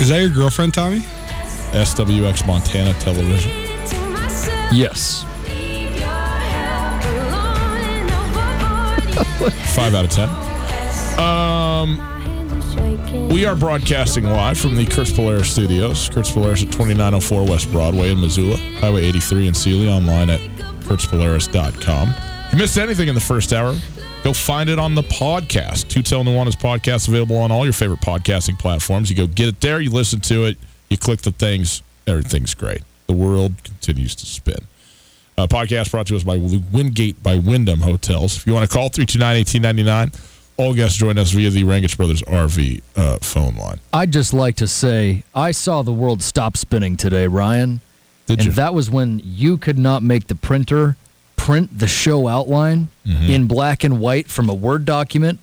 Is that your girlfriend, Tommy? SWX Montana Television. Yes. Leave your help alone and overboard. Five out of ten. Um, My hands are shaking. we are broadcasting live from the Kurtz Polaris Studios. Kurtz Polaris at 2904 West Broadway in Missoula, Highway 83 in Seeley, online at kurtzpolaris.com. If you missed anything in the first hour, go find it on the podcast. Two Tell Nuanez podcast available on all your favorite podcasting platforms. You go get it there, you listen to it, you click the things, everything's great. The world continues to spin. A podcast brought to us by Wingate by Wyndham Hotels. If you want to call 329 1899, all guests join us via the Rangich Brothers RV uh, phone line. I'd just like to say I saw the world stop spinning today, Ryan. Did and you? that was when you could not make the printer print the show outline Mm-hmm. in black and white from a Word document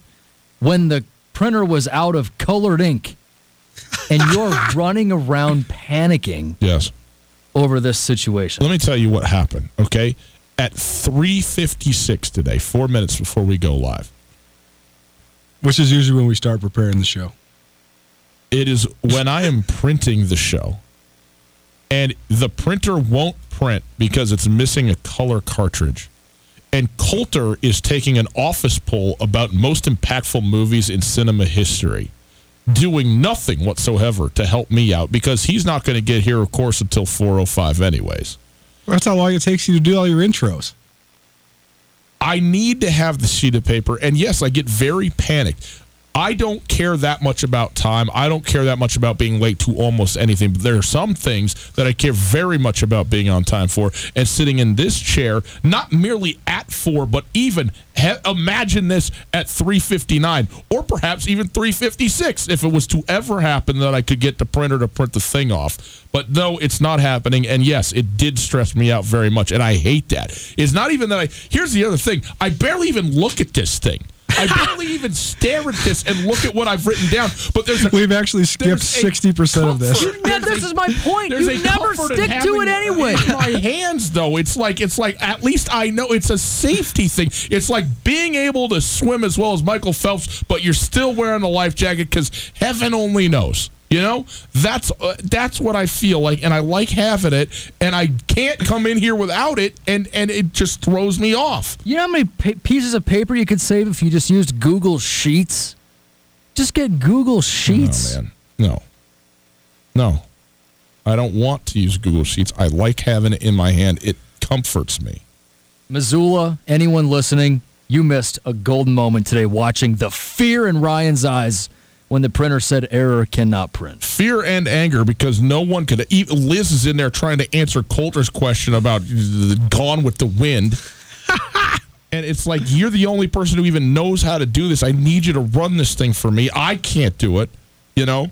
when the printer was out of colored ink and you're running around panicking yes. over this situation. Let me tell you what happened, okay? At 3.56 today, four minutes before we go live, Which is usually when we start preparing the show. it is when I am printing the show, and the printer won't print because it's missing a color cartridge. And Colter is taking an office poll about most impactful movies in cinema history, doing nothing whatsoever to help me out because he's not going to get here, of course, until 4.05 anyways. That's how long it takes you to do all your intros. I need to have the sheet of paper. And yes, I get very panicked. I don't care that much about time. I don't care that much about being late to almost anything. But there are some things that I care very much about being on time for. And sitting in this chair, not merely at four, but even imagine this at 359 or perhaps even 356 if it was to ever happen that I could get the printer to print the thing off. But no, it's not happening. And yes, it did stress me out very much. And I hate that. It's not even that I. Here's the other thing I barely even look at this thing. I barely even stare at this and look at what I've written down. But there's a, We've actually skipped 60% of this. comfort. Yeah, this a- is my point. You never comfort stick to it anyway. my hands though it's like it's like at least i know it's a safety thing it's like being able to swim as well as michael phelps but you're still wearing a life jacket because heaven only knows you know, that's uh, that's what I feel like, and I like having it, and I can't come in here without it, and and it just throws me off. You know how many pa- pieces of paper you could save if you just used Google Sheets? Just get Google Sheets. Man, no, no, I don't want to use Google Sheets. I like having it in my hand. It comforts me. Missoula, anyone listening, you missed a golden moment today watching the fear in Ryan's eyes when the printer said error cannot print. fear and anger because no one could. Even Liz is in there trying to answer Colter's question about Gone with the Wind. and it's like, you're the only person who even knows how to do this. I need you to run this thing for me. I can't do it, you know?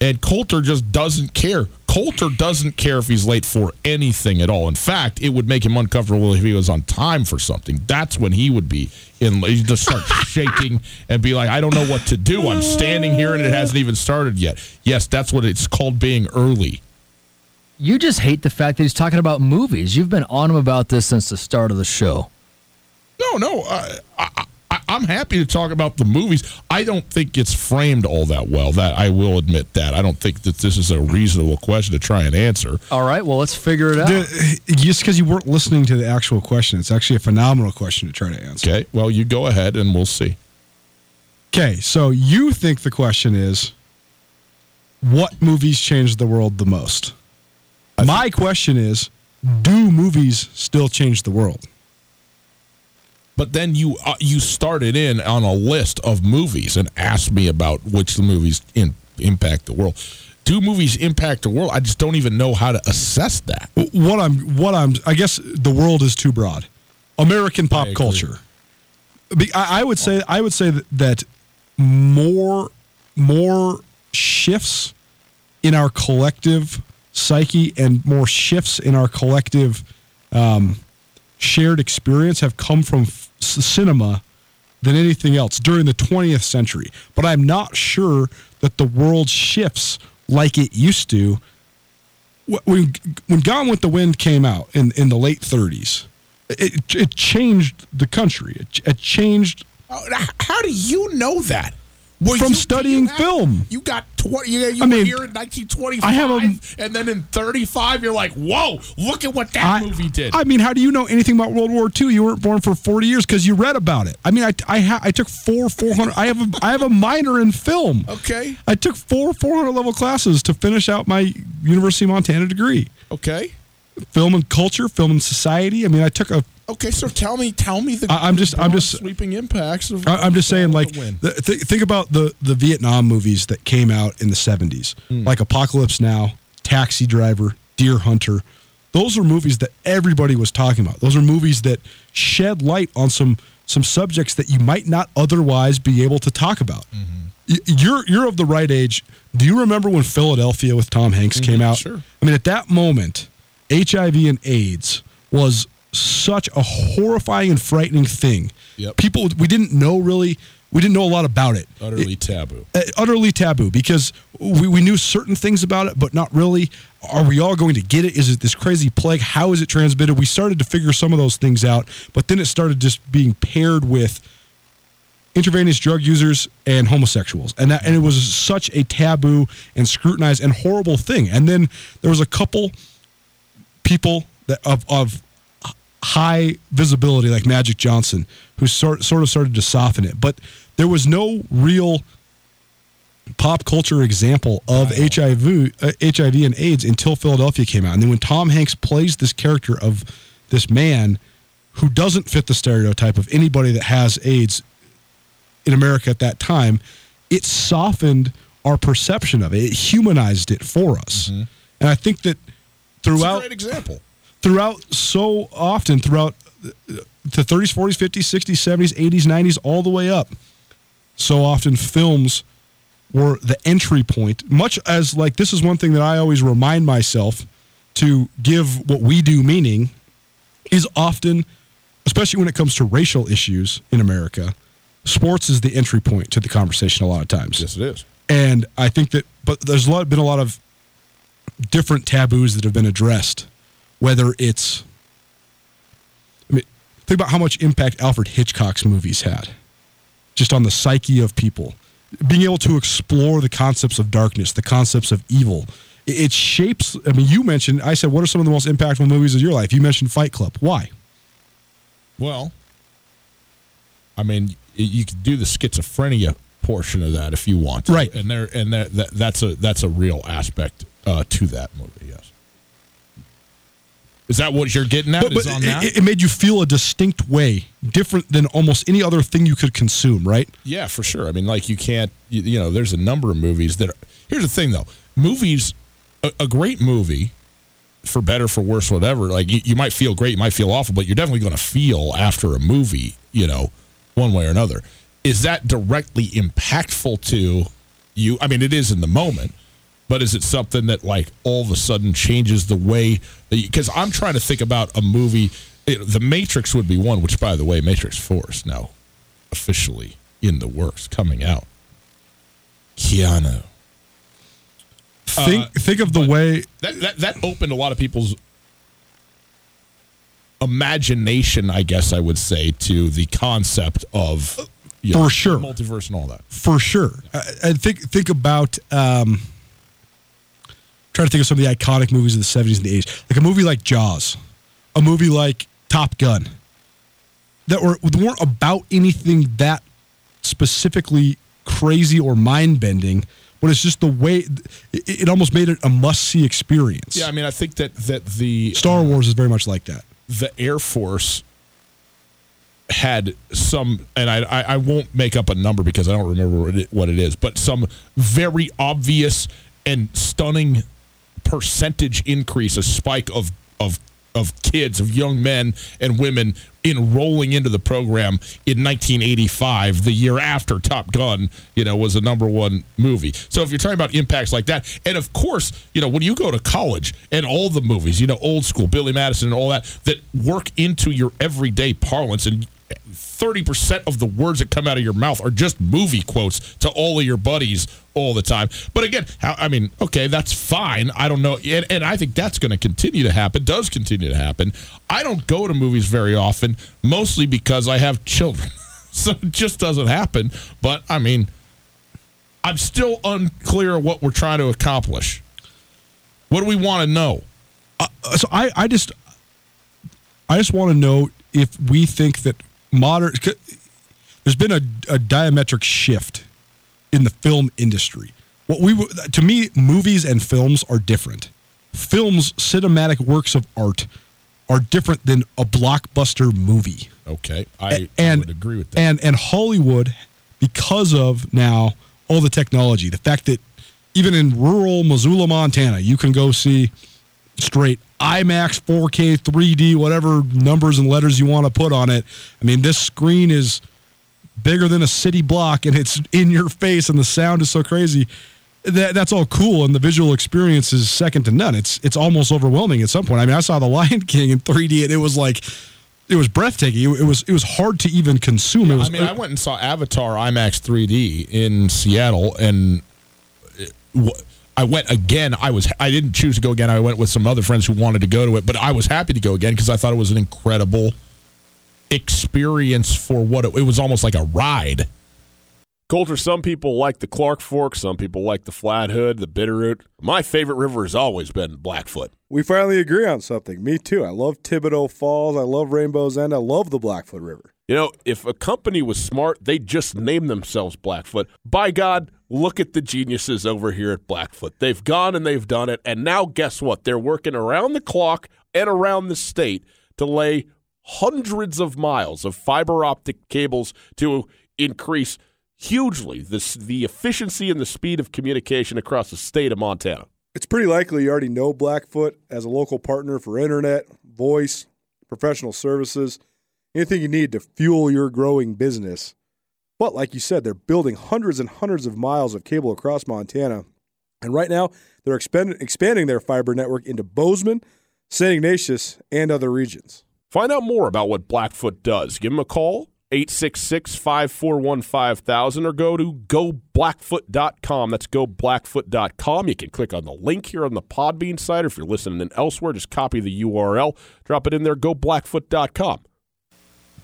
And Colter just doesn't care. Colter doesn't care if he's late for anything at all. In fact, it would make him uncomfortable if he was on time for something. That's when he would be in. He'd just start shaking and be like, "I don't know what to do. I'm standing here and it hasn't even started yet." Yes, that's what it's called being early. You just hate the fact that he's talking about movies. You've been on him about this since the start of the show. No, no, I, I, I, I'm happy to talk about the movies. I don't think it's framed all that well. That I will admit that. I don't think that this is a reasonable question to try and answer. All right, well, let's figure it out. The- just because you weren't listening to the actual question, it's actually a phenomenal question to try to answer. Okay, well, you go ahead and we'll see. Okay, so you think the question is what movies changed the world the most? My question is do movies still change the world? But then you uh, you started in on a list of movies and asked me about which movies in, impact the world. Do movies impact the world? I just don't even know how to assess that. What I'm what I'm I guess the world is too broad. American pop culture. I, I would say I would say that, that more more shifts in our collective psyche and more shifts in our collective um, shared experience have come from cinema than anything else during the 20th century. But I'm not sure that the world shifts like it used to. When when Gone with the Wind came out in, in the late 30s, it, it changed the country. It, it changed How do you know that? Well, From you- studying you have- film. You got twenty. You, you I were mean, here in 1925, I have a- and then in 35, you're like, "Whoa! Look at what that I, movie did." I mean, how do you know anything about World War II? You weren't born for 40 years because you read about it. I mean, I I, ha- I took four 400. I have a I have a minor in film. okay, I took four 400 level classes to finish out my University of Montana degree. okay, Film and culture, film and society. I mean, I took a. okay. So tell me, tell me the. I- I'm just- I'm just- sweeping impacts of. I- I'm just saying, like, the th- think about the the Vietnam movies that came out in the 70s, hmm. like Apocalypse Now, Taxi Driver, Deer Hunter. Those are movies that everybody was talking about. Those are movies that shed light on some some subjects that you might not otherwise be able to talk about. Mm-hmm. Y- You're you're of the right age. Do you remember when Philadelphia with Tom Hanks mm-hmm, came out? sure. I mean, at that moment, HIV and AIDS was such a horrifying and frightening thing. Yep. People, we didn't know really, we didn't know a lot about it. utterly taboo. Uh, utterly taboo because we, we knew certain things about it, but not really. Are we all going to get it? Is it this crazy plague? How is it transmitted? We started to figure some of those things out, but then it started just being paired with intravenous drug users and homosexuals and that and it was such a taboo and scrutinized and horrible thing and then there was a couple people that of of high visibility like Magic Johnson who sort sort of started to soften it but there was no real pop culture example of HIV uh, HIV and AIDS until Philadelphia came out and then when Tom Hanks plays this character of this man who doesn't fit the stereotype of anybody that has AIDS in America at that time, it softened our perception of it. It humanized it for us. And I think that throughout great example. Throughout so often throughout the 30s, 40s, 50s, 60s, 70s, 80s, 90s, all the way up, so often films were the entry point. Much as like this is one thing that I always remind myself to give what we do meaning is often, especially when it comes to racial issues in America, sports is the entry point to the conversation a lot of times. Yes, it is. And I think that, but there's a lot, been a lot of different taboos that have been addressed, whether it's, I mean, think about how much impact Alfred Hitchcock's movies had just on the psyche of people. being able to explore the concepts of darkness, the concepts of evil. It, it shapes. I mean, you mentioned. I said, what are some of the most impactful movies of your life? You mentioned Fight Club. Why? Well, I mean, you could do the schizophrenia portion of that if you want, to. Right. And there, and that, that that's a that's a real aspect uh, to that movie. Yes. Is that what you're getting at? But, Is but on it, that? it- it made you feel a distinct way, different than almost any other thing you could consume. Right? Yeah, for sure. I mean, like you can't, you, you know, there's a number of movies that. Are, here's the thing, though. Movies, a, a great movie, for better, for worse, whatever. Like you, you might feel great, you might feel awful, but you're definitely going to feel after a movie, you know, one way or another. Is that directly impactful to you? I mean, it is in the moment, but is it something that like all of a sudden changes the way? Because I'm trying to think about a movie. it- the Matrix would be one, which, by the way, Matrix Four is now officially in the works, coming out. Keanu. Think think of the way. That, that that opened a lot of people's imagination, I guess I would say, to the concept of you For sure. multiverse and all that. for sure. I, I think think about um, trying to think of some of the iconic movies of the seventies and the eighties, like a movie like Jaws, a movie like Top Gun, that were, weren't about anything that specifically crazy or mind bending, but it's just the way it, it almost made it a must see experience. Yeah, I mean, I think that that the Star Wars is very much like that. the Air Force had some, and I, I, I won't make up a number because I don't remember what it, what it is, but some very obvious and stunning percentage increase, a spike of of of kids, of young men and women enrolling into the program in 1985, the year after Top Gun, you know, was a number one movie. So if you're talking about impacts like that, and of course, you know, when you go to college and all the movies, you know, old school, Billy Madison and all that, that work into your everyday parlance and 30% of the words that come out of your mouth are just movie quotes to all of your buddies all the time. But again, I mean, okay, that's fine. I don't know. And, and I think that's going to continue to happen, does continue to happen. I don't go to movies very often, mostly because I have children. so it just doesn't happen. But I mean, I'm still unclear what we're trying to accomplish. What do we want to know? Uh, so I, I just I just want to know if we think that modern there's been a, a diametric shift in the film industry. What we to me movies and films are different. Films, cinematic works of art are different than a blockbuster movie. Okay, I, and I would agree with that. And and Hollywood, because of now all the technology, the fact that even in rural Missoula, Montana, you can go see straight IMAX, 4K, 3D, whatever numbers and letters you want to put on it. I mean, this screen is bigger than a city block and it's in your face and the sound is so crazy. That, that's all cool and the visual experience is second to none. It's it's almost overwhelming at some point. I mean, I saw The Lion King in 3D and it was like it was breathtaking. It, it was it was hard to even consume. it was I mean, I went and saw Avatar IMAX 3D in Seattle, and it- I went again. I was I didn't choose to go again. I went with some other friends who wanted to go to it, but I was happy to go again because I thought it was an incredible experience for what it, it was. Almost like a ride. Colter, some people like the Clark Fork, some people like the Flathead, the Bitterroot. My favorite river has always been Blackfoot. We finally agree on something. Me too. I love Thibodeau Falls. I love Rainbow's End. I love the Blackfoot River. You know, if a company was smart, they'd just name themselves Blackfoot. By God, look at the geniuses over here at Blackfoot. They've gone and they've done it. And now, guess what? They're working around the clock and around the state to lay hundreds of miles of fiber optic cables to increase hugely the, the efficiency and the speed of communication across the state of Montana. It's pretty likely you already know Blackfoot as a local partner for internet, voice, professional services, anything you need to fuel your growing business. But like you said, they're building hundreds and hundreds of miles of cable across Montana. And right now, they're expand- expanding their fiber network into Bozeman, St. Ignatius, and other regions. Find out more about what Blackfoot does. Give them a call, 866 541 5000, or go to goblackfoot.com. That's goblackfoot.com. You can click on the link here on the Podbean site, or if you're listening in elsewhere, just copy the URL, drop it in there, goblackfoot.com.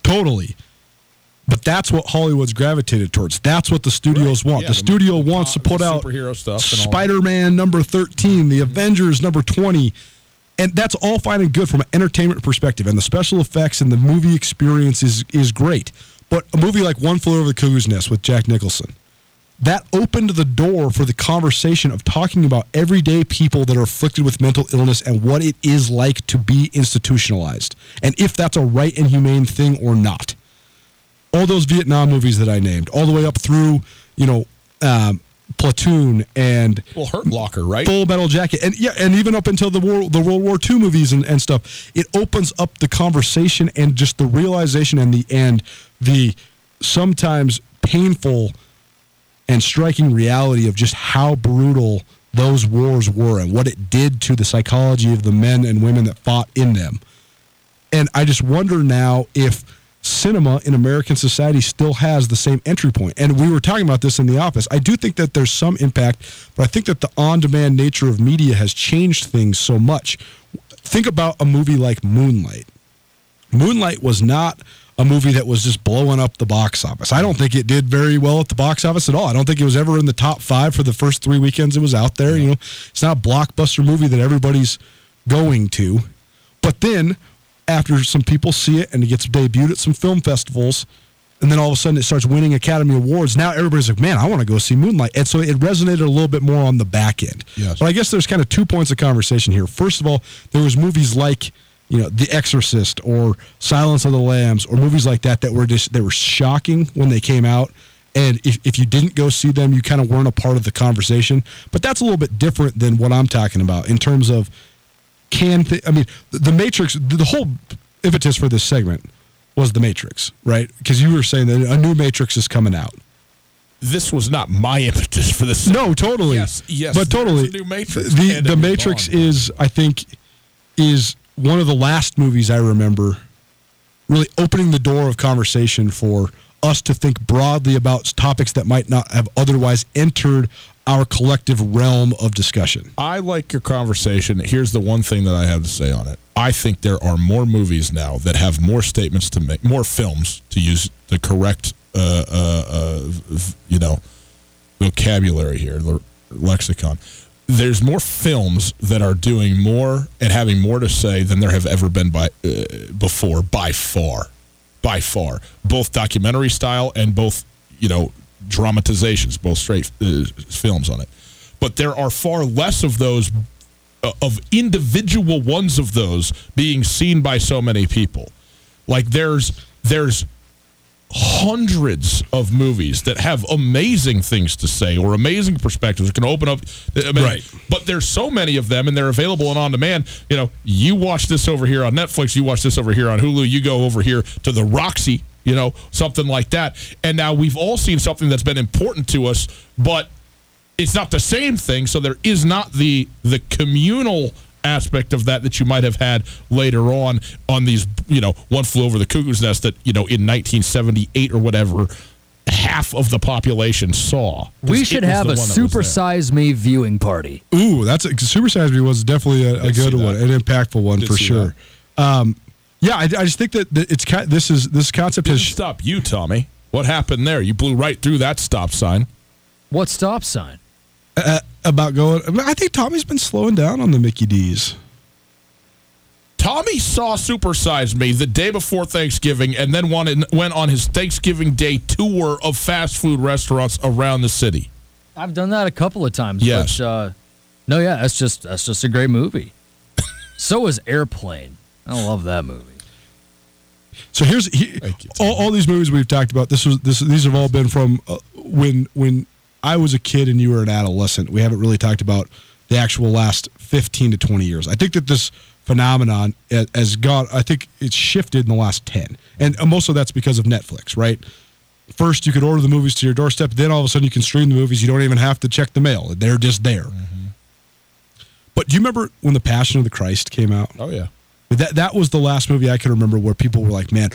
totally. But that's what Hollywood's gravitated towards. That's what the studios want. Yeah, the, the- studio the wants to put out superhero stuff and all that. Spider-Man number 13, the mm-hmm. Avengers number 20. And that's all fine and good from an entertainment perspective. And the special effects and the movie experience is is great. But a movie like One Flew Over the Cuckoo's Nest with Jack Nicholson, that opened the door for the conversation of talking about everyday people that are afflicted with mental illness and what it is like to be institutionalized and if that's a right and humane thing or not. All those Vietnam movies that I named, all the way up through, you know, um, Platoon and Well, Hurt Locker, right? Full Metal Jacket, and yeah, and even up until the war, the World War II movies and, and stuff, it opens up the conversation and just the realization and the and the sometimes painful and striking reality of just how brutal those wars were and what it did to the psychology of the men and women that fought in them. And I just wonder now if cinema in American society still has the same entry point. And we were talking about this in the office. I do think that there's some impact, but I think that the on demand nature of media has changed things so much. Think about a movie like Moonlight. Moonlight was not a movie that was just blowing up the box office. I don't think it did very well at the box office at all. I don't think it was ever in the top five for the first three weekends it was out there. You know, it's not a blockbuster movie that everybody's going to. But then, after some people see it and it gets debuted at some film festivals, and then all of a sudden it starts winning Academy Awards. Now everybody's like, man, I want to go see Moonlight. And so it resonated a little bit more on the back end. Yes. But I guess there's kind of two points of conversation here. First of all, there was movies like, you know, The Exorcist or Silence of the Lambs or movies like that that were just they were shocking when they came out. And if, if you didn't go see them, you kind of weren't a part of the conversation. But that's a little bit different than what I'm talking about in terms of can th- I mean the, the Matrix the, the whole impetus for this segment was the Matrix, right? Because you were saying that a new Matrix is coming out. This was not my impetus for this. No, totally. Yes, yes, but totally. new Matrix. The the Matrix is, I think, is one of the last movies I remember really opening the door of conversation for us to think broadly about topics that might not have otherwise entered our collective realm of discussion. I like your conversation. Here's the one thing that I have to say on it. I think there are more movies now that have more statements to make, more films to use the correct, uh, uh, uh, you know, vocabulary here, lexicon. There's more films that are doing more and having more to say than there have ever been by uh, before, by far, by far. Both documentary style and both, you know, dramatizations, both straight uh, films on it. But there are far less of those uh, of individual ones of those being seen by so many people. Like there's there's hundreds of movies that have amazing things to say or amazing perspectives that can open up I mean, Right. but there's so many of them and they're available and on demand you know you watch this over here on netflix you watch this over here on hulu you go over here to the roxy you know something like that and now we've all seen something that's been important to us but it's not the same thing so there is not the the communal aspect of that that you might have had later on on these you know one flew over the cuckoo's nest that you know in 1978 or whatever half of the population saw We should have a one that was there. super size me viewing party. Ooh, that's a, Super Size Me was definitely a, a good one, an impactful one Did for sure. Um, yeah, I, I just think that, that it's this is this concept Didn't has stop you tommy what happened there you blew right through that stop sign What stop sign? uh, about going. I think Tommy's been slowing down on the Mickey D's. Tommy saw Supersize Me the day before Thanksgiving and then wanted, went on his Thanksgiving Day tour of fast food restaurants around the city. I've done that a couple of times. Yes. But, uh, no, yeah, that's just that's just a great movie. so is Airplane. I love that movie. So here's he, you, all, all these movies we've talked about. This was this these have all been from uh, when when I was a kid and you were an adolescent. We haven't really talked about the actual last fifteen to twenty years. I think that this phenomenon has gone. I think it's shifted in the last ten, and uh, most of that's because of Netflix, right? First, you could order the movies to your doorstep. Then all of a sudden, you can stream the movies. You don't even have to check the mail; they're just there. But do you remember when the Passion of the Christ came out? Oh, yeah. That that was the last movie I can remember where people were like, "Man,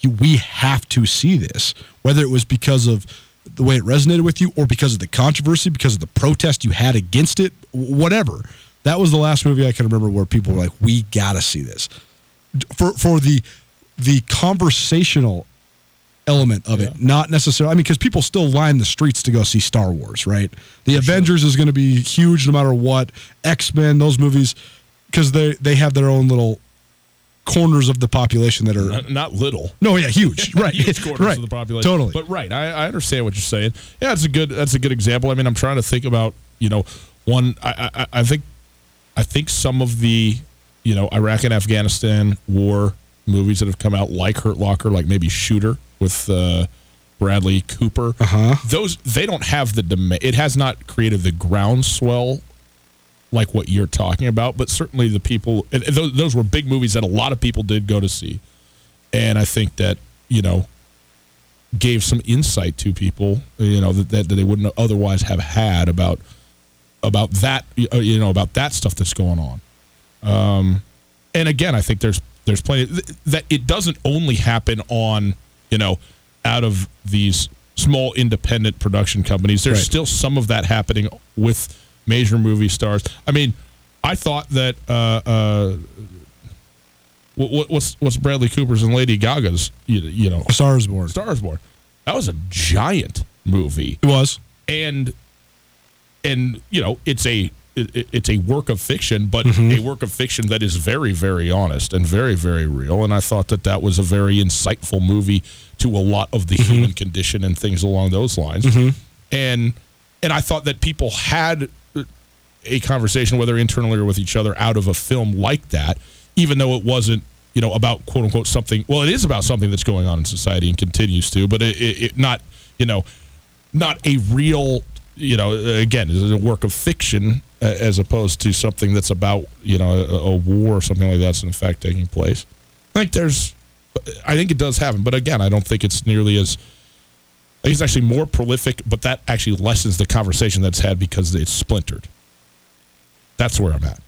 you, we have to see this." Whether it was because of the way it resonated with you, or because of the controversy, because of the protest you had against it, whatever. That was the last movie I can remember where people were like, "We gotta see this." For for the the conversational element of it, not necessarily. I mean, because people still line the streets to go see Star Wars, right? The Avengers is going to be huge no matter what. X Men, those movies, because they they have their own little corners of the population that are Not, not little. no, yeah, huge, right, huge quarters right, of the population. totally. But right, I, I understand what you're saying. Yeah, it's a good that's a good example. I mean, I'm trying to think about you know one. I I, I think I think some of the you know Iraq and Afghanistan war movies that have come out, like Hurt Locker, like maybe Shooter with uh, Bradley Cooper. Uh-huh. Those they don't have the demand. It has not created the groundswell like what you're talking about, but certainly the people. Those, those were big movies that a lot of people did go to see, and I think that you know gave some insight to people, you know, that, that, that they wouldn't otherwise have had about about that, uh, you know, about that stuff that's going on. Um, and again, I think there's there's plenty th- that it doesn't only happen on, you know, out of these small independent production companies. There's Right. still some of that happening with major movie stars. I mean, I thought that uh, uh, what, what- what's what's Bradley Cooper's and Lady Gaga's, you, you know, Stars Born. Stars Born. That was a giant movie, It was. and and you know it's a it, it's a work of fiction, but a work of fiction that is very very honest and very very real. And I thought that that was a very insightful movie to a lot of the human condition and things along those lines. And and I thought that people had a conversation, whether internally or with each other, out of a film like that, even though it wasn't, you know, about quote unquote something. Well, it is about something that's going on in society and continues to, but it, it, it not, you know, not a real, you know, again, it's a work of fiction uh, as opposed to something that's about, you know, a, a war or something like that's in fact taking place. I think there's, I think it does happen, but again, I don't think it's nearly as. It's actually more prolific, but that actually lessens the conversation that's had because it's splintered. That's where I'm at.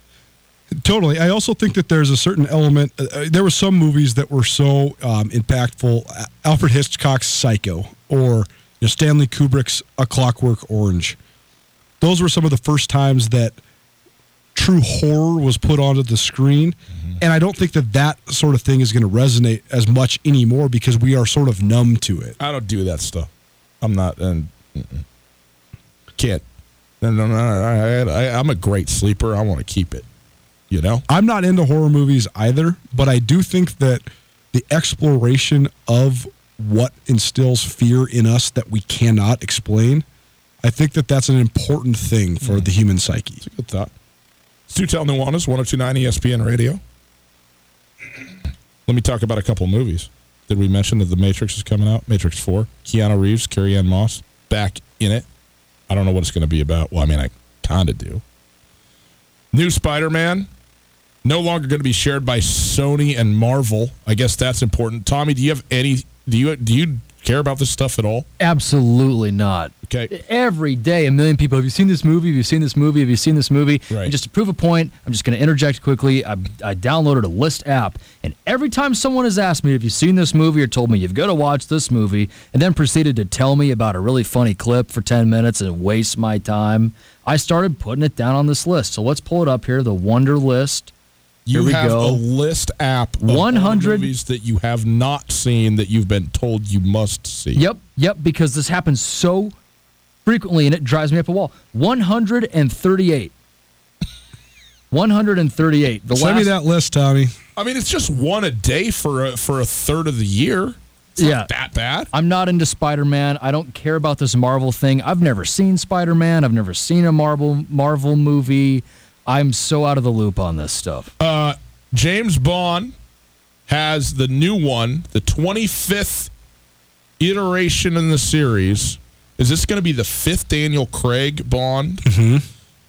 Totally. I also think that there's a certain element. Uh, uh, there were some movies that were so um, impactful. Uh, Alfred Hitchcock's Psycho or you know, Stanley Kubrick's A Clockwork Orange. Those were some of the first times that true horror was put onto the screen. And I don't think that that sort of thing is going to resonate as much anymore because we are sort of numb to it. I don't do that stuff. I'm not, and mm-mm. can't. No, no, no. I, I, I'm a great sleeper. I want to keep it. You know. I'm not into horror movies either, but I do think that the exploration of what instills fear in us that we cannot explain, I think that that's an important thing for mm. the human psyche. It's a good thought. Stu Tell Nuanez, 1029 ESPN Radio. Let me talk about a couple movies. Did we mention that The Matrix is coming out? Matrix 4. Keanu Reeves, Carrie Ann Moss, back in it. I don't know what it's going to be about. Well, I mean, I kind of do. New Spider Man, no longer going to be shared by Sony and Marvel. I guess that's important. Tommy, do you have any? Do you do you care about this stuff at all? Absolutely not. Okay. Every day, a million people. Have you seen this movie? Have you seen this movie? Have you seen this movie? Right. And just to prove a point, I'm just going to interject quickly. I, I downloaded a list app, and every time someone has asked me, "Have you seen this movie?" or told me you've got to watch this movie, and then proceeded to tell me about a really funny clip for 10 minutes and waste my time, I started putting it down on this list. So let's pull it up here. The Wunderlist. You Here we have go. a list app of 100 movies that you have not seen that you've been told you must see. Yep, yep, because this happens so frequently and it drives me up a wall. 138. 138. The Send me that list, Tommy. I mean, it's just one a day for a, for a third of the year. It's Yeah. not that bad. I'm not into Spider Man. I don't care about this Marvel thing. I've never seen Spider Man. I've never seen a Marvel Marvel movie. I'm so out of the loop on this stuff. Uh, James Bond has the new one, the 25th iteration in the series. Is this going to be the fifth Daniel Craig Bond? Mm-hmm.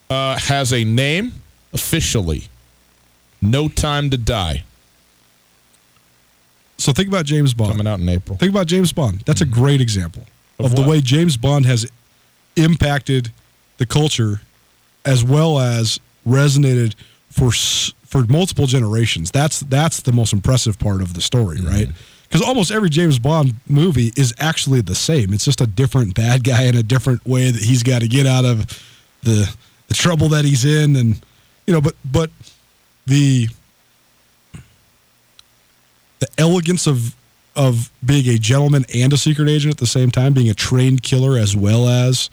Uh, has a name officially. No Time to Die So think about James Bond. coming out in April. Think about James Bond. That's a great example Of of, the way James Bond has impacted the culture as well as resonated for for multiple generations. That's that's the most impressive part of the story, Mm-hmm. right? Because almost every James Bond movie is actually the same. It's just a different bad guy in a different way that he's got to get out of the the trouble that he's in, and you know, but but the the elegance of of being a gentleman and a secret agent at the same time, being a trained killer as well as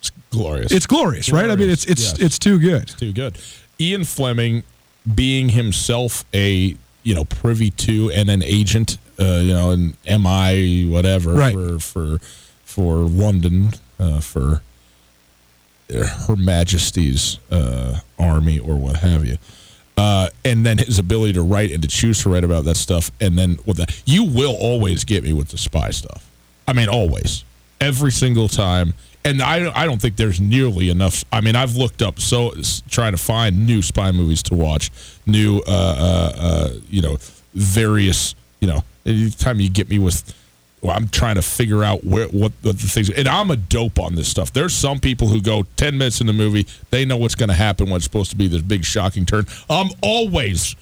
It's glorious. it's glorious, right? I mean, it's it's Yes. it's too good. too good. Ian Fleming being himself a you know privy to and an agent, uh, you know, an MI whatever Right. for for for London uh, for Her Majesty's uh, army or what have you. Uh, and then his ability to write and to choose to write about that stuff, and then with that, you will always get me with the spy stuff. I mean, always, every single time. And I, I don't think there's nearly enough. I mean, I've looked up so trying to find new spy movies to watch, new, uh, uh, uh, you know, various, you know, anytime you get me with well, I'm trying to figure out where what, what the things. And I'm a dope on this stuff. There's some people who go 10 minutes in the movie, they know what's going to happen when it's supposed to be this big shocking turn. I'm always,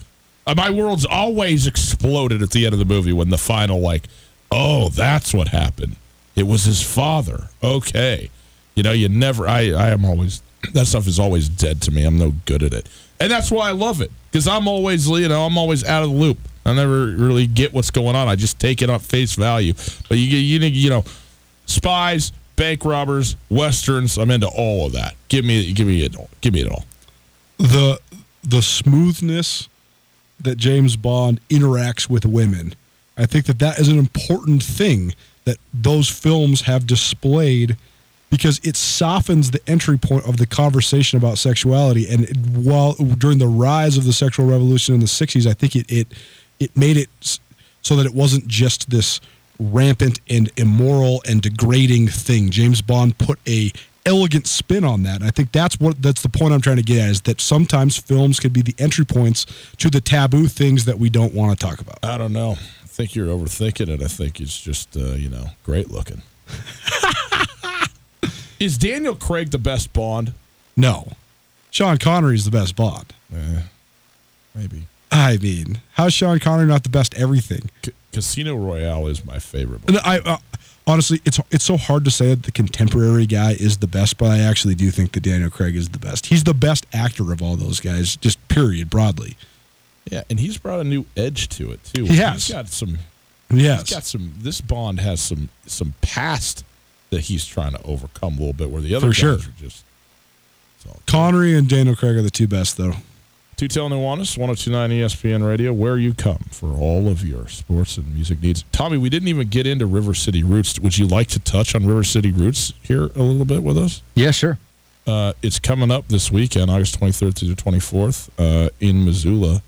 uh, my world's always exploded at the end of the movie when the final like, oh, that's what happened. It was his father. Okay, you know, you never. I I am always that stuff is always dead to me. I'm no good at it, and that's why I love it because I'm always you know I'm always out of the loop. I never really get what's going on. I just take it on face value. But you you you know, spies, bank robbers, westerns. I'm into all of that. Give me give me it all. Give me it all. the the smoothness that James Bond interacts with women. I think that that is an important thing that those films have displayed because it softens the entry point of the conversation about sexuality and it, while during the rise of the sexual revolution in the 60s I think it it it made it so that it wasn't just this rampant and immoral and degrading thing. James Bond put a elegant spin on that. And I think that's what that's the point I'm trying to get at is that sometimes films can be the entry points to the taboo things that we don't want to talk about. I don't know. I think you're overthinking it. I think it's just uh, you know great looking. is Daniel Craig the best Bond? No. Sean Connery is the best Bond. Eh, maybe. I mean, how's Sean Connery not the best everything? C- Casino Royale is my favorite. And I uh, honestly, it's it's so hard to say that the contemporary guy is the best, but I actually do think that Daniel Craig is the best. He's the best actor of all those guys, just period, broadly. Yeah, and he's brought a new edge to it too. He has. He's got some. Yes. He's got some. This Bond has some some past that he's trying to overcome a little bit, where the other For guys sure. are just. It's Connery and Daniel Craig are the two best, though. Two Tell Nuanez, 1029 ESPN Radio, where you come for all of your sports and music needs. Tommy, we didn't even get into River City Roots. Would you like to touch on River City Roots here a little bit with us? Yeah, sure. Uh, it's coming up this weekend, August 23rd through the 24th, uh, in Missoula.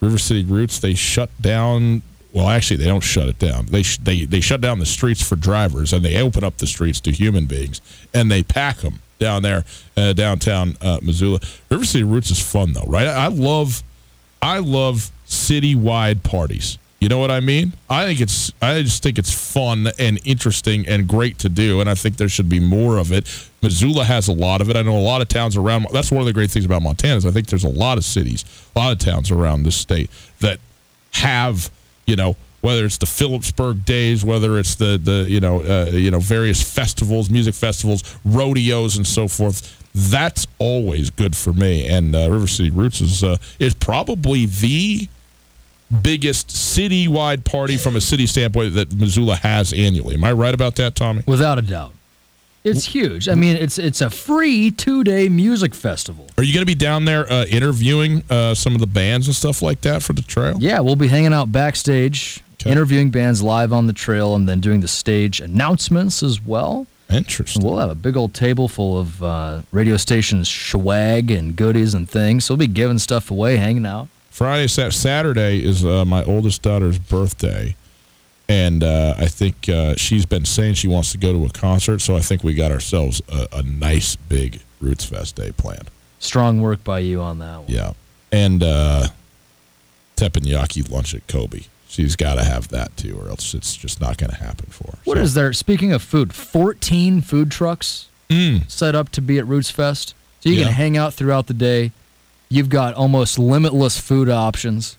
River City Roots, they shut down. Well, actually, they don't shut it down. They sh- they they shut down the streets for drivers, and they open up the streets to human beings, and they pack them down there, uh, downtown uh, Missoula. River City Roots is fun though, right? I, I love, I love citywide parties. You know what I mean? I think it's I just think it's fun and interesting and great to do, and I think there should be more of it. Missoula has a lot of it. I know a lot of towns around. That's one of the great things about Montana is I think there's a lot of cities, a lot of towns around this state that have you know whether it's the Philipsburg days, whether it's the the you know uh, you know various festivals, music festivals, rodeos, and so forth. That's always good for me. And uh, River City Roots is uh, is probably the biggest citywide party from a city standpoint that Missoula has annually. Am I right about that, Tommy? Without a doubt. It's huge. I mean, it's it's a free two day music festival. Are you going to be down there uh, interviewing uh, some of the bands and stuff like that for the trail? Yeah, we'll be hanging out backstage, Okay. interviewing bands live on the trail, and then doing the stage announcements as well. Interesting. We'll have a big old table full of uh, radio stations swag and goodies and things. So we'll be giving stuff away, hanging out. Friday, Sat- Saturday is uh, my oldest daughter's birthday, and uh, I think uh, she's been saying she wants to go to a concert. So I think we got ourselves a, a nice big Roots Fest day planned. Strong work by you on that one. Yeah, and uh, teppanyaki lunch at Kobe. She's got to have that too, or else it's just not going to happen for her. What So- is there? Speaking of food, 14 food trucks set up to be at Roots Fest. So you Mm. Yeah. can hang out throughout the day. You've got almost limitless food options.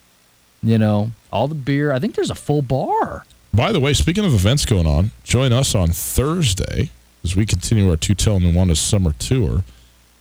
You know, all the beer. I think there's a full bar. By the way, speaking of events going on, join us on Thursday as we continue our Two Tell Nuanez summer tour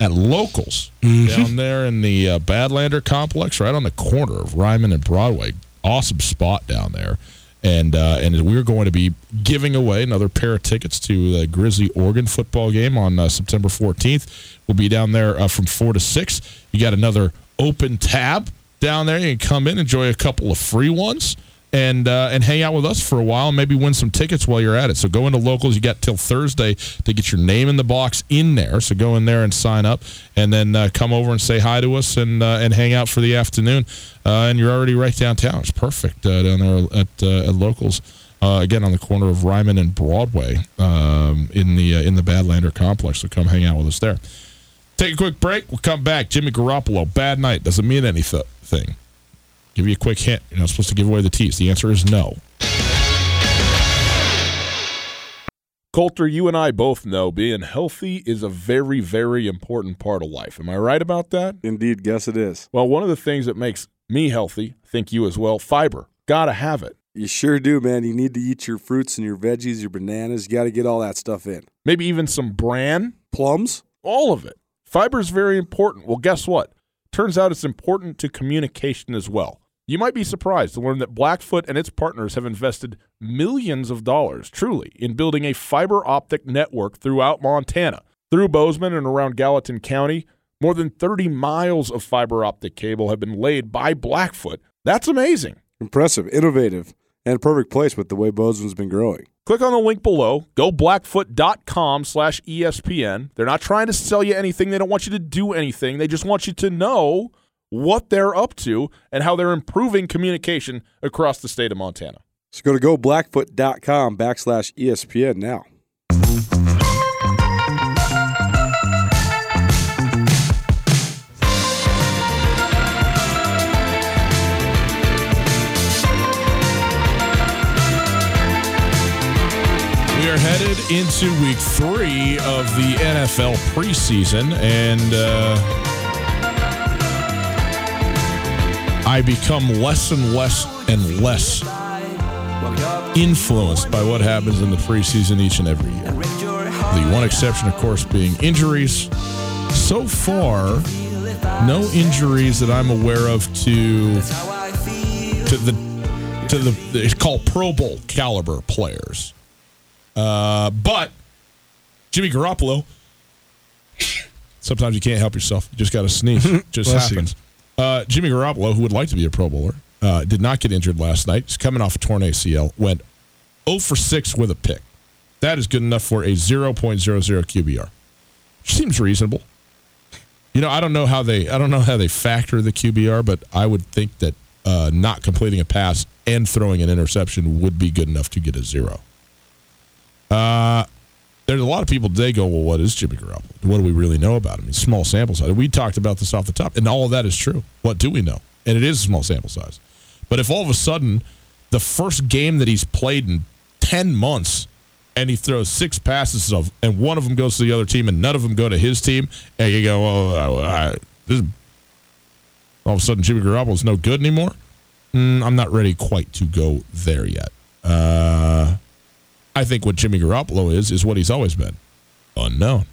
at Locals down there in the uh, Badlander complex, right on the corner of Ryman and Broadway. Awesome spot down there. And uh, and we're going to be giving away another pair of tickets to the Grizzly Oregon football game on uh, September 14th. We'll be down there uh, from four to six. You got another open tab down there. You can come in, enjoy a couple of free ones, and uh, and hang out with us for a while, and maybe win some tickets while you're at it. So go into locals. You got till Thursday to get your name in the box in there. So go in there and sign up, and then uh, come over and say hi to us and uh, and hang out for the afternoon. Uh, and you're already right downtown. It's perfect uh, down there at uh, at locals. Again, on the corner of Ryman and Broadway, um, in the in the Badlander complex. So come hang out with us there. Take a quick break. We'll come back. Jimmy Garoppolo, bad night. Doesn't mean anything. Give you a quick hint. You're not supposed to give away the tease. The answer is no. Colter, you and I both know being healthy is a very, very important part of life. Am I right about that? Indeed, guess it is. Well, one of the things that makes me healthy, I think you as well, fiber. Gotta have it. You sure do, man. You need to eat your fruits and your veggies, your bananas. You got to get all that stuff in. Maybe even some bran, Plums? all of it. Fiber is very important. Well, guess what? Turns out it's important to communication as well. You might be surprised to learn that Blackfoot and its partners have invested millions of dollars, truly, in building a fiber optic network throughout Montana. Through Bozeman and around Gallatin County, more than 30 miles of fiber optic cable have been laid by Blackfoot. That's amazing. Impressive, innovative, and a perfect place with the way Bozeman's been growing. Click on the link below. Go blackfoot.com slash ESPN. They're not trying to sell you anything. They don't want you to do anything. They just want you to know what they're up to and how they're improving communication across the state of Montana. So go to goblackfoot.com backslash ESPN now. We are headed into week three of the NFL preseason, and uh, I become less and less and less influenced by what happens in the preseason each and every year. The one exception, of course, being injuries. So far, no injuries that I'm aware of to to the to the it's called Pro Bowl caliber players. Uh, but Jimmy Garoppolo, sometimes you can't help yourself. You just got to sneeze. just Bless you. Uh, Jimmy Garoppolo, who would like to be a Pro Bowler, uh, did not get injured last night. He's coming off a torn ACL. Went 0 for 6 with a pick. That is good enough for a 0.00 QBR. Which seems reasonable. You know, I don't know how they I don't know how they factor the QBR, but I would think that uh, not completing a pass and throwing an interception would be good enough to get a zero. Uh, there's a lot of people today go, well, what is Jimmy Garoppolo? What do we really know about him? He's small sample size. We talked about this off the top, and all of that is true. What do we know? And it is a small sample size. But if all of a sudden the first game that he's played in 10 months and he throws six passes of, and one of them goes to the other team and none of them go to his team, and you go, well, I, this, all of a sudden Jimmy Garoppolo is no good anymore. Mm, I'm not ready quite to go there yet. Uh, I think what Jimmy Garoppolo is is what he's always been, unknown,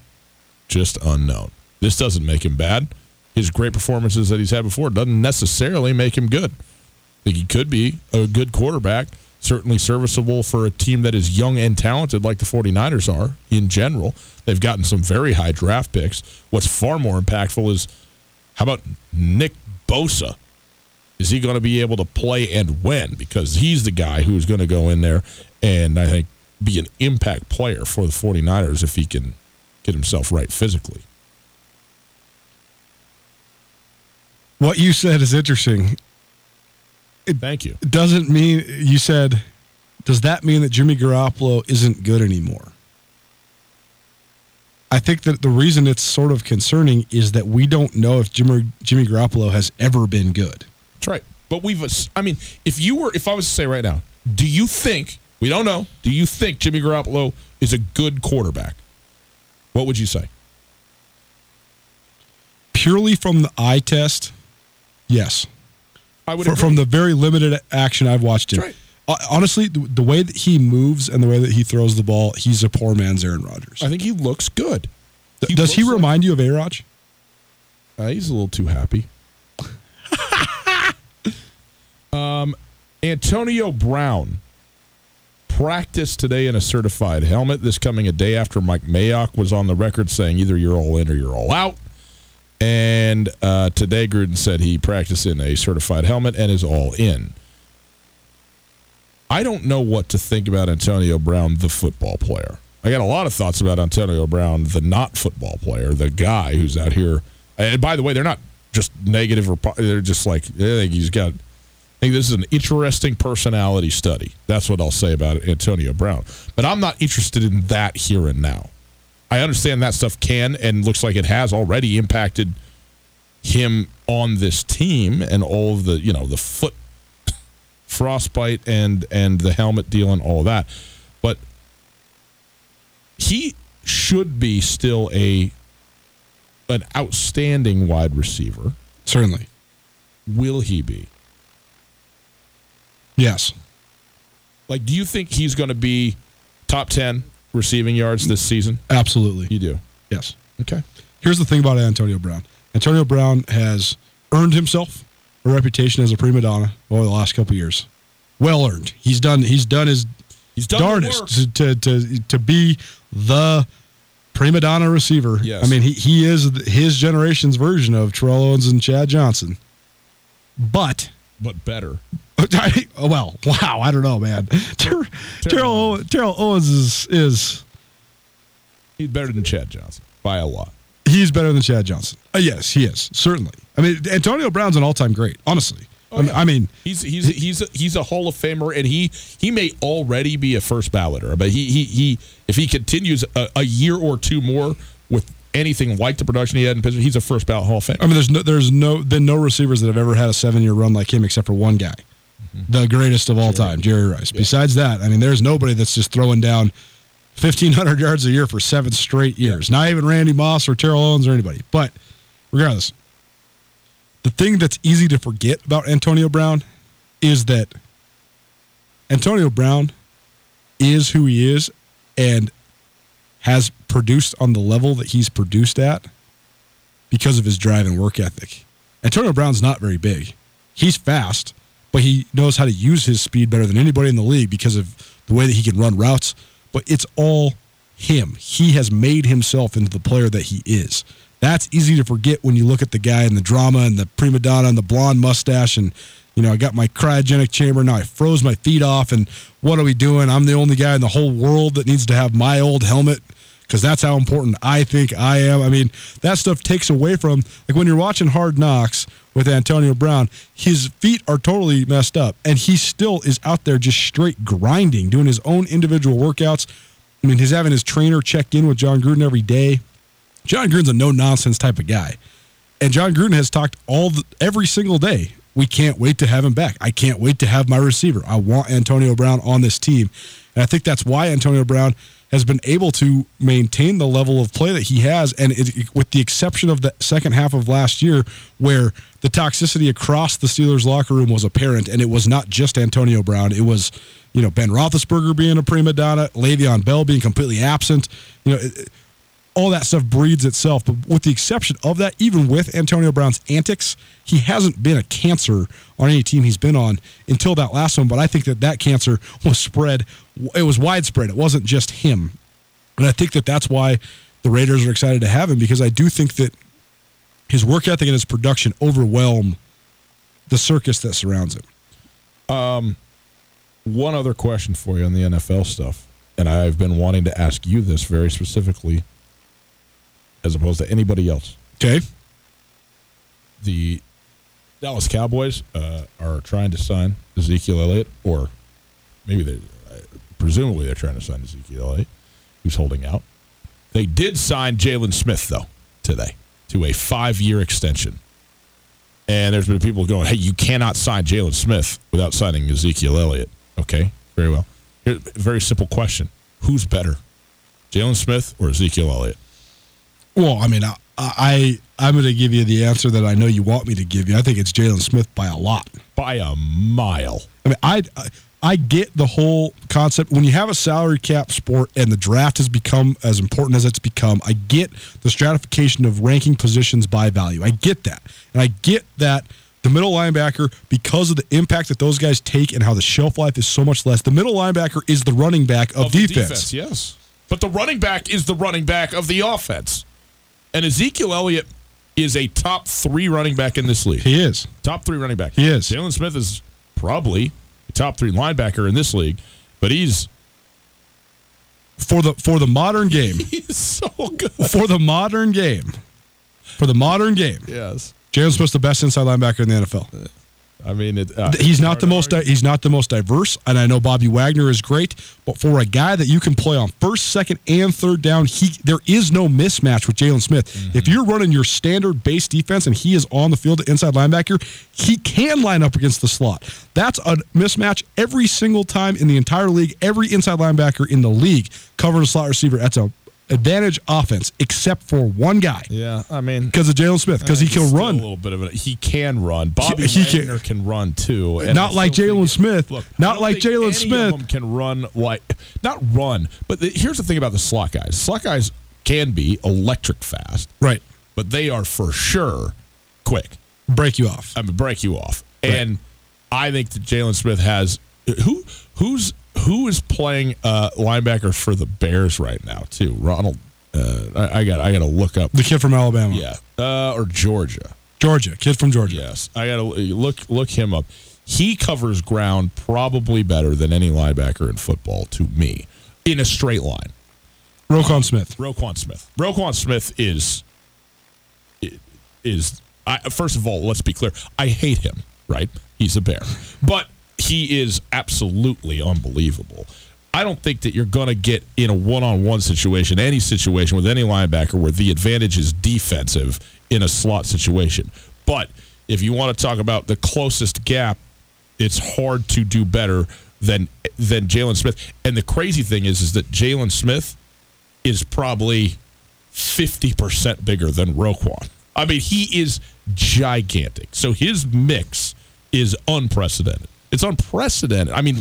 just unknown. This doesn't make him bad. His great performances that he's had before doesn't necessarily make him good. I think he could be a good quarterback, certainly serviceable for a team that is young and talented like the 49ers are in general. They've gotten some very high draft picks. What's far more impactful is how about Nick Bosa? Is he going to be able to play and win? Because he's the guy who's going to go in there and I think be an impact player for the 49ers if he can get himself right physically. What you said is interesting. Thank you. It doesn't mean you said. Does that mean that Jimmy Garoppolo isn't good anymore? I think that the reason it's sort of concerning is that we don't know if Jimmy Jimmy Garoppolo has ever been good. That's right. But we've, I mean, if you were, if I was to say right now, do you think, we don't know, do you think Jimmy Garoppolo is a good quarterback? What would you say? Purely from the eye test, yes. I would agree. from the very limited action I've watched him. Right. Honestly, the, the way that he moves and the way that he throws the ball, he's a poor man's Aaron Rodgers. I think he looks good. Th- Does he looks like- remind you of A Raj? Uh, he's a little too happy. um, Antonio Brown practiced today in a certified helmet. This coming a day after Mike Mayock was on the record saying either you're all in or you're all out. And uh, today, Gruden said he practiced in a certified helmet and is all in. I don't know what to think about Antonio Brown, the football player. I got a lot of thoughts about Antonio Brown, the not football player, the guy who's out here. And by the way, they're not just negative or they're just like I think he's got. Think this is an interesting personality study. That's what I'll say about Antonio Brown. But I'm not interested in that here and now. I understand that stuff can and looks like it has already impacted him on this team and all of the you know the foot frostbite and and the helmet deal and all that. But he should be still a an outstanding wide receiver. Certainly. Will he be? Yes. Like, do you think he's going to be top 10 receiving yards this season? Absolutely. You do. Yes. Okay. Here's the thing about Antonio Brown. Antonio Brown has earned himself a reputation as a prima donna over the last couple of years. Well earned. He's done. He's done his He's done darndest to, to to to be the prima donna receiver. Yes. I mean, he he is his generation's version of Terrell Owens and Chad Johnson. But But better. Oh, well, wow, I don't know, man. Ter- Terrell Terrell Owens is is He's better than Chad Johnson by a lot. he's better than Chad Johnson. Uh, yes, he is certainly. I mean, Antonio Brown's an all-time great. Honestly, I, mean, I mean, He's he's he's a, he's a Hall of Famer, and he he may already be a first balloter. But he he he if he continues a, a year or two more with anything like the production he had in Pittsburgh, he's a first ballot Hall of Fame. I mean, there's no, there's no been no receivers that have ever had a seven-year run like him, except for one guy, mm-hmm. the greatest of all time, Jerry Rice. Besides that, I mean, there's nobody that's just throwing down 1,500 yards a year for seven straight years. Not even Randy Moss or Terrell Owens or anybody. But regardless, the thing that's easy to forget about Antonio Brown is that Antonio Brown is who he is and has produced on the level that he's produced at because of his drive and work ethic. Antonio Brown's not very big. He's fast, but he knows how to use his speed better than anybody in the league because of the way that he can run routes. But it's all him. He has made himself into the player that he is. That's easy to forget when you look at the guy and the drama and the prima donna and the blonde mustache and you know, I got my cryogenic chamber now. I froze my feet off, and what are we doing? I'm the only guy in the whole world that needs to have my old helmet because that's how important I think I am. I mean, that stuff takes away from like when you're watching Hard Knocks with Antonio Brown, his feet are totally messed up, and he still is out there just straight grinding, doing his own individual workouts. I mean, he's having his trainer check in with Jon Gruden every day. Jon Gruden's a no nonsense type of guy, and Jon Gruden has talked all the, every single day. We can't wait to have him back. I can't wait to have my receiver. I want Antonio Brown on this team, and I think that's why Antonio Brown has been able to maintain the level of play that he has, and it, with the exception of the second half of last year, where the toxicity across the Steelers locker room was apparent, and it was not just Antonio Brown. It was, you know, Ben Roethlisberger being a prima donna, Le'Veon Bell being completely absent. You know. It, all that stuff breeds itself. But with the exception of that, even with Antonio Brown's antics, he hasn't been a cancer on any team he's been on until that last one. But I think that that cancer was spread, it was widespread. It wasn't just him. And I think that that's why the Raiders are excited to have him because I do think that his work ethic and his production overwhelm the circus that surrounds him. Um, One other question for you on the NFL stuff, and I've been wanting to ask you this very specifically, as opposed to anybody else. Okay. The Dallas Cowboys uh, are trying to sign Ezekiel Elliott, or maybe they, uh, presumably they're trying to sign Ezekiel Elliott, who's holding out. They did sign Jaylon Smith though today to a five-year extension, and there's been people going, "Hey, you cannot sign Jaylon Smith without signing Ezekiel Elliott." Okay, very well. Very simple question: Who's better, Jaylon Smith or Ezekiel Elliott? Well, I mean, I, I I'm going to give you the answer that I know you want me to give you. I think it's Jaylon Smith by a lot. By a mile. I mean, I, I I get the whole concept when you have a salary cap sport and the draft has become as important as it's become. I get the stratification of ranking positions by value. I get that, and I get that the middle linebacker, because of the impact that those guys take and how the shelf life is so much less, the middle linebacker is the running back of, of the defense. Yes, but the running back is the running back of the offense, and Ezekiel Elliott is a top three running back in this league. He is. Top three running back. He is. Jaylon Smith is probably a top three linebacker in this league, but he's For the for the modern game, he's so good. for the modern game, for the modern game, Yes, Jaylon Smith's the best inside linebacker in the NFL. I mean it, uh, He's not the most. He's not the most diverse, and I know Bobby Wagner is great. But for a guy that you can play on first, second, and third down, he there is no mismatch with Jaylon Smith. Mm-hmm. If you're running your standard base defense and he is on the field inside linebacker, he can line up against the slot. That's a mismatch every single time in the entire league. Every inside linebacker in the league covering a slot receiver. That's a advantage offense, except for one guy Yeah, I mean because of Jaylon Smith because he can run. a little bit of it. He can run. Bobby he can- Wagner can, run too. Not I like Jaylon Smith. Look, Not like Jaylon Smith. Can run like not run, but the, here's the thing about the slot guys. Slot guys can be electric fast, Right, but they are for sure quick. break you off. I mean, break you off. And I think that Jaylon Smith has who who's who is playing uh, linebacker for the Bears right now too. Ronald, uh, I, I got I got to look up. The kid from Alabama. Yeah, uh, or Georgia. Georgia, kid from Georgia. Yes, I got to look look him up. He covers ground probably better than any linebacker in football to me in a straight line. Roquan Smith. Roquan Smith. Roquan Smith is is I, first of all, let's be clear. I hate him. Right? He's a bear, but he is absolutely unbelievable. I don't think that you're going to get in a one-on-one situation, any situation with any linebacker where the advantage is defensive in a slot situation. But if you want to talk about the closest gap, it's hard to do better than than Jaylon Smith. And the crazy thing is, is that Jaylon Smith is probably 50% bigger than Roquan. I mean, he is gigantic. So his mix is unprecedented. It's unprecedented. I mean,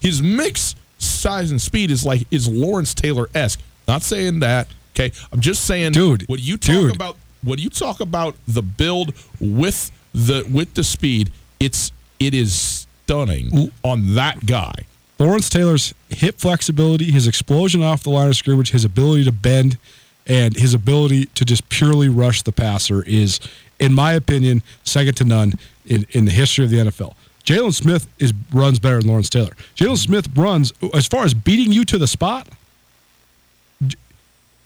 his mix size and speed is like is Lawrence Taylor esque. Not saying that. Okay, I'm just saying, Dude, When you talk dude. about when you talk about the build with the with the speed, it's it is stunning on that guy. Lawrence Taylor's hip flexibility, his explosion off the line of scrimmage, his ability to bend, and his ability to just purely rush the passer is, in my opinion, second to none in, in the history of the NFL. Jaylon Smith is runs better than Lawrence Taylor. Jaylon Smith runs as far as beating you to the spot.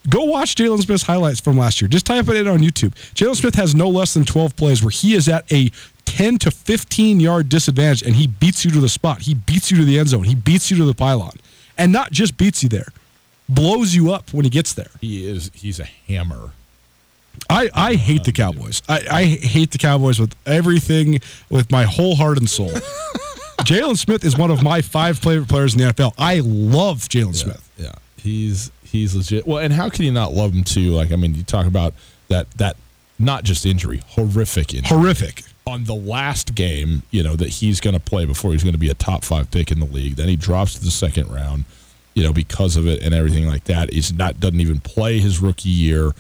Go watch Jaylon Smith's highlights from last year. Just type it in on YouTube. Jaylon Smith has no less than 12 plays where he is at a 10 to 15 yard disadvantage and he beats you to the spot. He beats you to the end zone. He beats you to the pylon. And not just beats you there, blows you up when he gets there. He is he's a hammer. I, I hate the Cowboys. I, I hate the Cowboys with everything, with my whole heart and soul. Jaylon Smith is one of my five favorite players in the NFL. I love Jaylon Smith. Yeah, he's he's legit. Well, and how can you not love him too? Like, I mean, you talk about that that not just injury, horrific injury. Horrific. On the last game, you know that he's going to play before he's going to be a top five pick in the league. Then he drops to the second round, you know, because of it and everything like that. He's not doesn't even play his rookie year,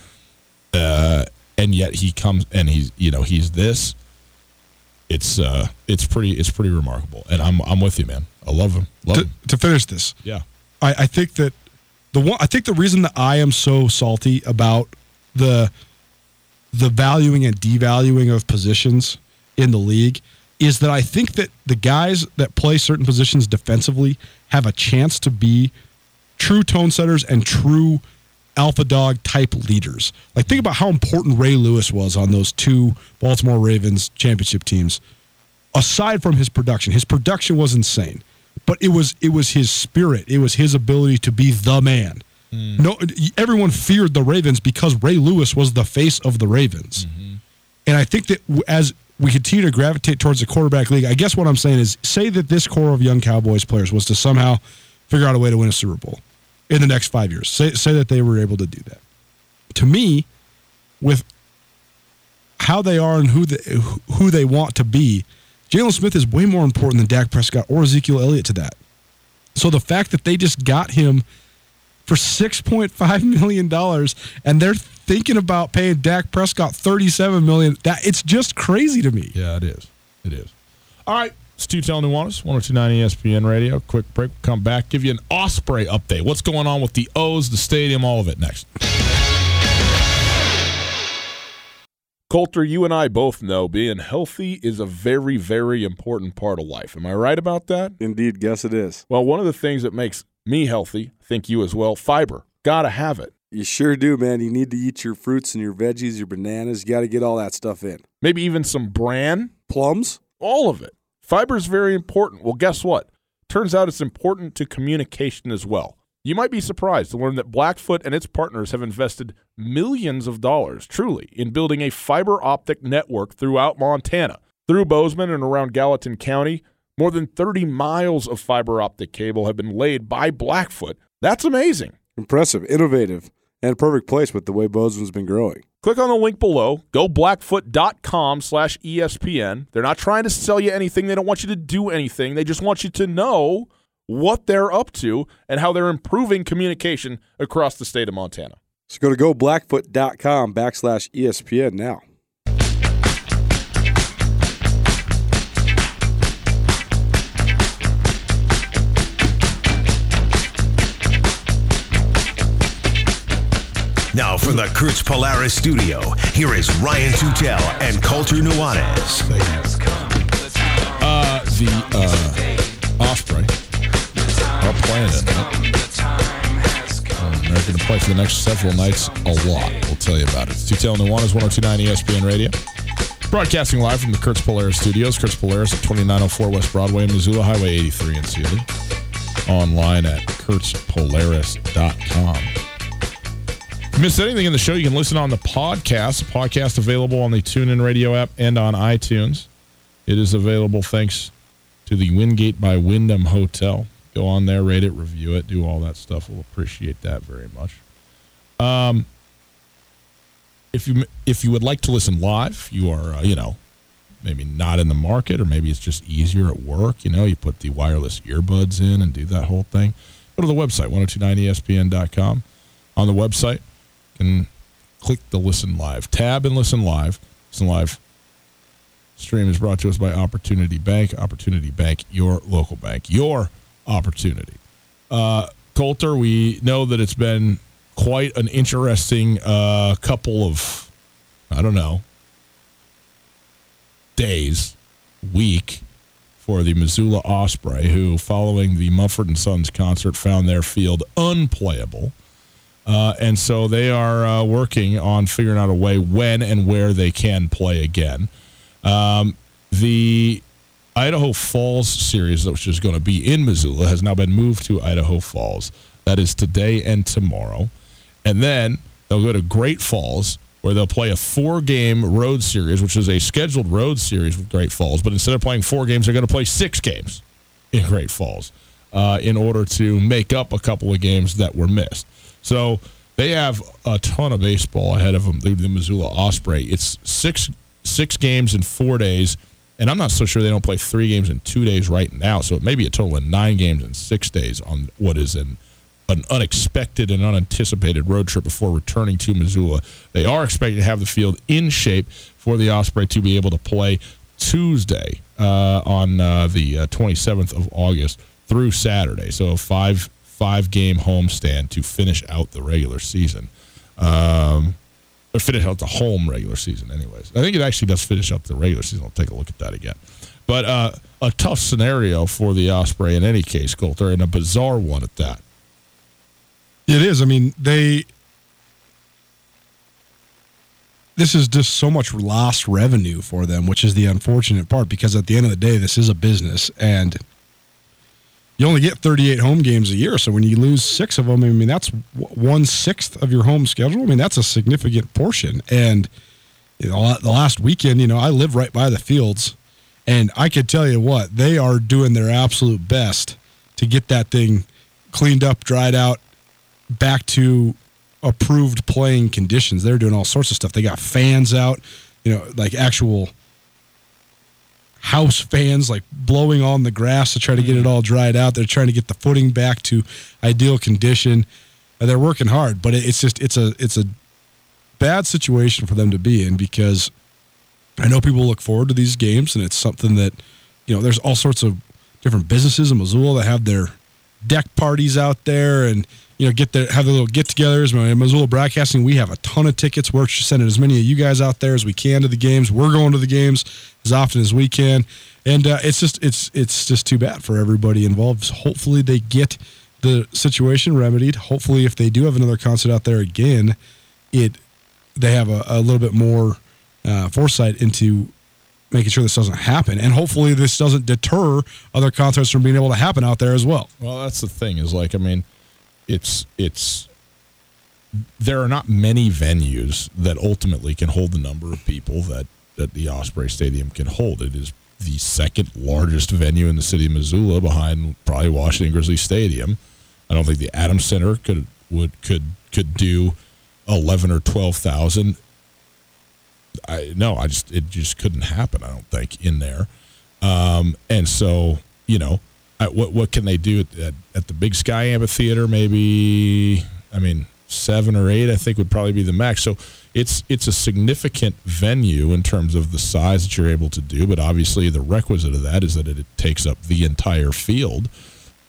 uh, and yet he comes and he's you know he's this. It's uh, it's pretty it's pretty remarkable, and I'm I'm with you, man. I love him. Love To, him. to finish this, Yeah. I, I think that the one I think the reason that I am so salty about the the valuing and devaluing of positions in the league is that I think that the guys that play certain positions defensively have a chance to be true tone setters and true alpha dog type leaders. Like think about how important Ray Lewis was on those two Baltimore Ravens championship teams. Aside from his production, his production was insane, but it was it was his spirit. It was his ability to be the man. Hmm. No, everyone feared the Ravens because Ray Lewis was the face of the Ravens. Mm-hmm. And I think that as we continue to gravitate towards the quarterback league, I guess what I'm saying is say that this core of young Cowboys players was to somehow figure out a way to win a Super Bowl in the next five years. Say, say that they were able to do that. To me, with how they are and who they, who they want to be, Jaylon Smith is way more important than Dak Prescott or Ezekiel Elliott to that. So the fact that they just got him for six point five million dollars, and they're thinking about paying Dak Prescott thirty seven million. That it's just crazy to me. Yeah, it is. It is. All right. It's oh two tell Nuanez, 1029 ESPN Radio. Quick break. Come back. Give you an Osprey update. What's going on with the O's, the stadium, all of it next. Colter, you and I both know being healthy is a very, very important part of life. Am I right about that? Indeed, guess it is. Well, one of the things that makes me healthy, I think you as well, fiber. Gotta have it. You sure do, man. You need to eat your fruits and your veggies, your bananas. You got to get all that stuff in. Maybe even some bran, Plums? all of it. Fiber is very important. Well, guess what? Turns out it's important to communication as well. You might be surprised to learn that Blackfoot and its partners have invested millions of dollars, truly, in building a fiber optic network throughout Montana. Through Bozeman and around Gallatin County, more than 30 miles of fiber optic cable have been laid by Blackfoot. That's amazing. Impressive, innovative, and a perfect place with the way Bozeman's been growing. Click on the link below. Go blackfoot.com slash ESPN. They're not trying to sell you anything. They don't want you to do anything. They just want you to know what they're up to and how they're improving communication across the state of Montana. So go to goblackfoot.com backslash ESPN now. Now from the Kurtz Polaris studio, here is Ryan Tutel and Colter Nuanez. Uh, the uh, Osprey are playing tonight. Um, they're going to play for the next several nights a lot. We'll tell you about it. Tutel Nuanez, 1029 ESPN Radio. Broadcasting live from the Kurtz Polaris studios. Kurtz Polaris at 2904 West Broadway in Missoula, Highway 83 in Seeley. Online at kurtzpolaris.com. You missed anything in the show, you can listen on the podcast. Podcast available on the TuneIn Radio app and on iTunes. It is available thanks to the Wingate by Wyndham Hotel. Go on there, rate it, review it, do all that stuff. We'll appreciate that very much. Um, if you if you would like to listen live, you are uh, you know maybe not in the market, or maybe it's just easier at work. You know, you put the wireless earbuds in and do that whole thing. Go to the website 1029espn.com. On the website, can click the listen live tab and listen live. Listen live stream is brought to us by Opportunity Bank. Opportunity Bank, your local bank, your opportunity. Uh, Colter, we know that it's been quite an interesting uh, couple of, I don't know, days, week for the Missoula Osprey, who, following the Mumford and Sons concert, found their field unplayable. Uh, and so they are uh, working on figuring out a way when and where they can play again. Um, the Idaho Falls series, which is going to be in Missoula, has now been moved to Idaho Falls. That is today and tomorrow. And then they'll go to Great Falls, where they'll play a four game road series, which is a scheduled road series with Great Falls. But instead of playing four games, they're going to play six games in Great Falls uh, in order to make up a couple of games that were missed. So they have a ton of baseball ahead of them. The, the Missoula Osprey. It's six six games in four days, and I'm not so sure they don't play three games in two days right now. So it may be a total of nine games in six days on what is an an unexpected and unanticipated road trip before returning to Missoula. They are expected to have the field in shape for the Osprey to be able to play Tuesday uh, on uh, the uh, 27th of August through Saturday. So five five game homestand to finish out the regular season. Um, or finish out the home regular season, anyways. I think it actually does finish up the regular season. I'll take a look at that again. But uh, a tough scenario for the Osprey in any case, Colter, and a bizarre one at that. It is. I mean, they. This is just so much lost revenue for them, which is the unfortunate part because at the end of the day, this is a business and you only get 38 home games a year. So when you lose six of them, I mean, that's one sixth of your home schedule. I mean, that's a significant portion. And you know, the last weekend, you know, I live right by the fields and I could tell you what, they are doing their absolute best to get that thing cleaned up, dried out, back to approved playing conditions. They're doing all sorts of stuff. They got fans out, you know, like actual house fans like blowing on the grass to try to get it mm-hmm. all dried out. They're trying to get the footing back to ideal condition. and they're working hard. But it's just it's a it's a bad situation for them to be in because I know people look forward to these games, and it's something that you know. There's all sorts of different businesses in Missoula that have their deck parties out there, and you know get their have their little get-togethers. Missoula Broadcasting, we have a ton of tickets. We're sending as many of you guys out there as we can to the games. We're going to the games as often as we can, and uh, it's just it's it's just too bad for everybody involved. Hopefully, they get the situation remedied. Hopefully, if they do have another concert out there again, it they have a, a little bit more uh, foresight into making sure this doesn't happen, and hopefully this doesn't deter other concerts from being able to happen out there as well. Well, that's the thing is like I mean, it's it's there are not many venues that ultimately can hold the number of people that that the Osprey Stadium can hold. It is the second largest venue in the city of Missoula, behind probably Washington Grizzly Stadium. I don't think the Adams Center could would could could do eleven or twelve thousand. I no, I just it just couldn't happen. I don't think in there, um, and so you know, what what can they do at, at, at the Big Sky Amphitheater? Maybe I mean seven or eight. I think would probably be the max. So it's it's a significant venue in terms of the size that you're able to do. But obviously, the requisite of that is that it, it takes up the entire field.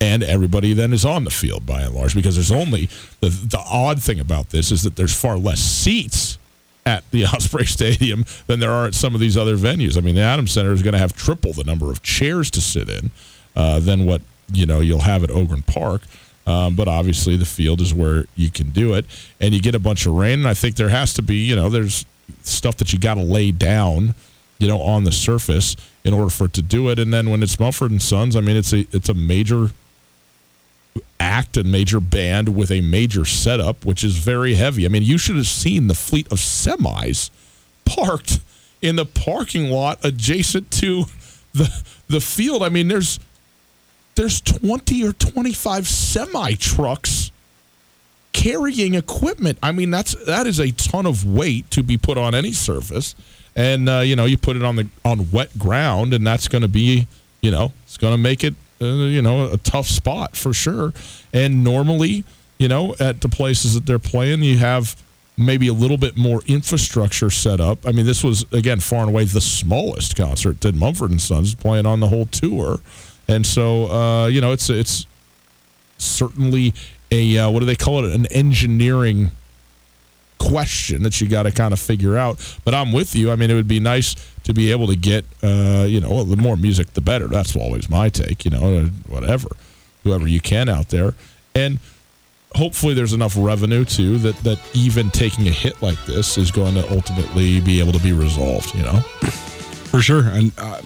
And everybody then is on the field by and large because there's only the the odd thing about this is that there's far less seats at the Osprey Stadium than there are at some of these other venues. I mean, the Adams Center is going to have triple the number of chairs to sit in uh, than what you know you'll have at Ogren Park. Um, but obviously, the field is where you can do it, and you get a bunch of rain. And I think there has to be, you know, there's stuff that you got to lay down, you know, on the surface in order for it to do it. And then when it's Mumford and Sons, I mean, it's a it's a major act and major band with a major setup, which is very heavy. I mean, you should have seen the fleet of semis parked in the parking lot adjacent to the the field. I mean, there's there's 20 or 25 semi trucks carrying equipment. I mean, that's that is a ton of weight to be put on any surface. And uh, you know, you put it on the on wet ground and that's going to be, you know, it's going to make it uh, you know, a tough spot for sure. And normally, you know, at the places that they're playing, you have maybe a little bit more infrastructure set up. I mean, this was again far and away the smallest concert that Mumford and Sons playing on the whole tour, and so uh, you know, it's it's certainly a uh, what do they call it? An engineering question that you got to kind of figure out. But I'm with you. I mean, it would be nice to be able to get, uh, you know, the more music, the better. That's always my take, you know, whatever, whoever you can out there. And hopefully there's enough revenue too that, that even taking a hit like this is going to ultimately be able to be resolved, you know? For sure. And uh,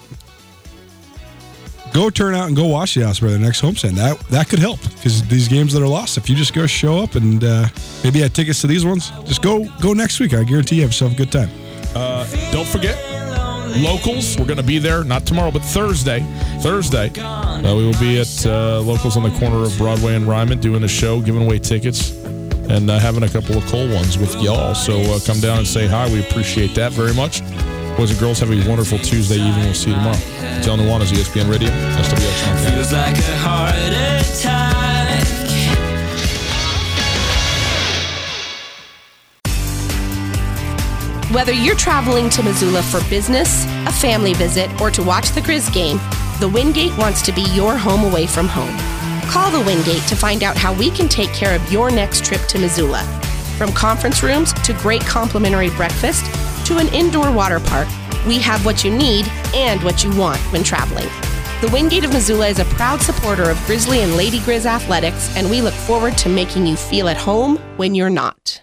go turn out and go watch the Osprey the next homestand. That that could help because these games that are lost, if you just go show up and uh, maybe had tickets to these ones, just go go next week. I guarantee you have yourself a good time. Uh, don't forget, locals. We're going to be there not tomorrow, but Thursday. Thursday, uh, we will be at uh, locals on the corner of Broadway and Ryman doing a show, giving away tickets, and uh, having a couple of cool ones with y'all. So uh, come down and say hi. We appreciate that very much. Boys and girls, have a wonderful Tuesday evening. We'll see you tomorrow. Tell Nuanez, ESPN Radio, SWX. Feels like a heart attack. Whether you're traveling to Missoula for business, a family visit, or to watch the Grizz game, the Wingate wants to be your home away from home. Call the Wingate to find out how we can take care of your next trip to Missoula. From conference rooms to great complimentary breakfast to an indoor water park, we have what you need and what you want when traveling. The Wingate of Missoula is a proud supporter of Grizzly and Lady Grizz athletics, and we look forward to making you feel at home when you're not.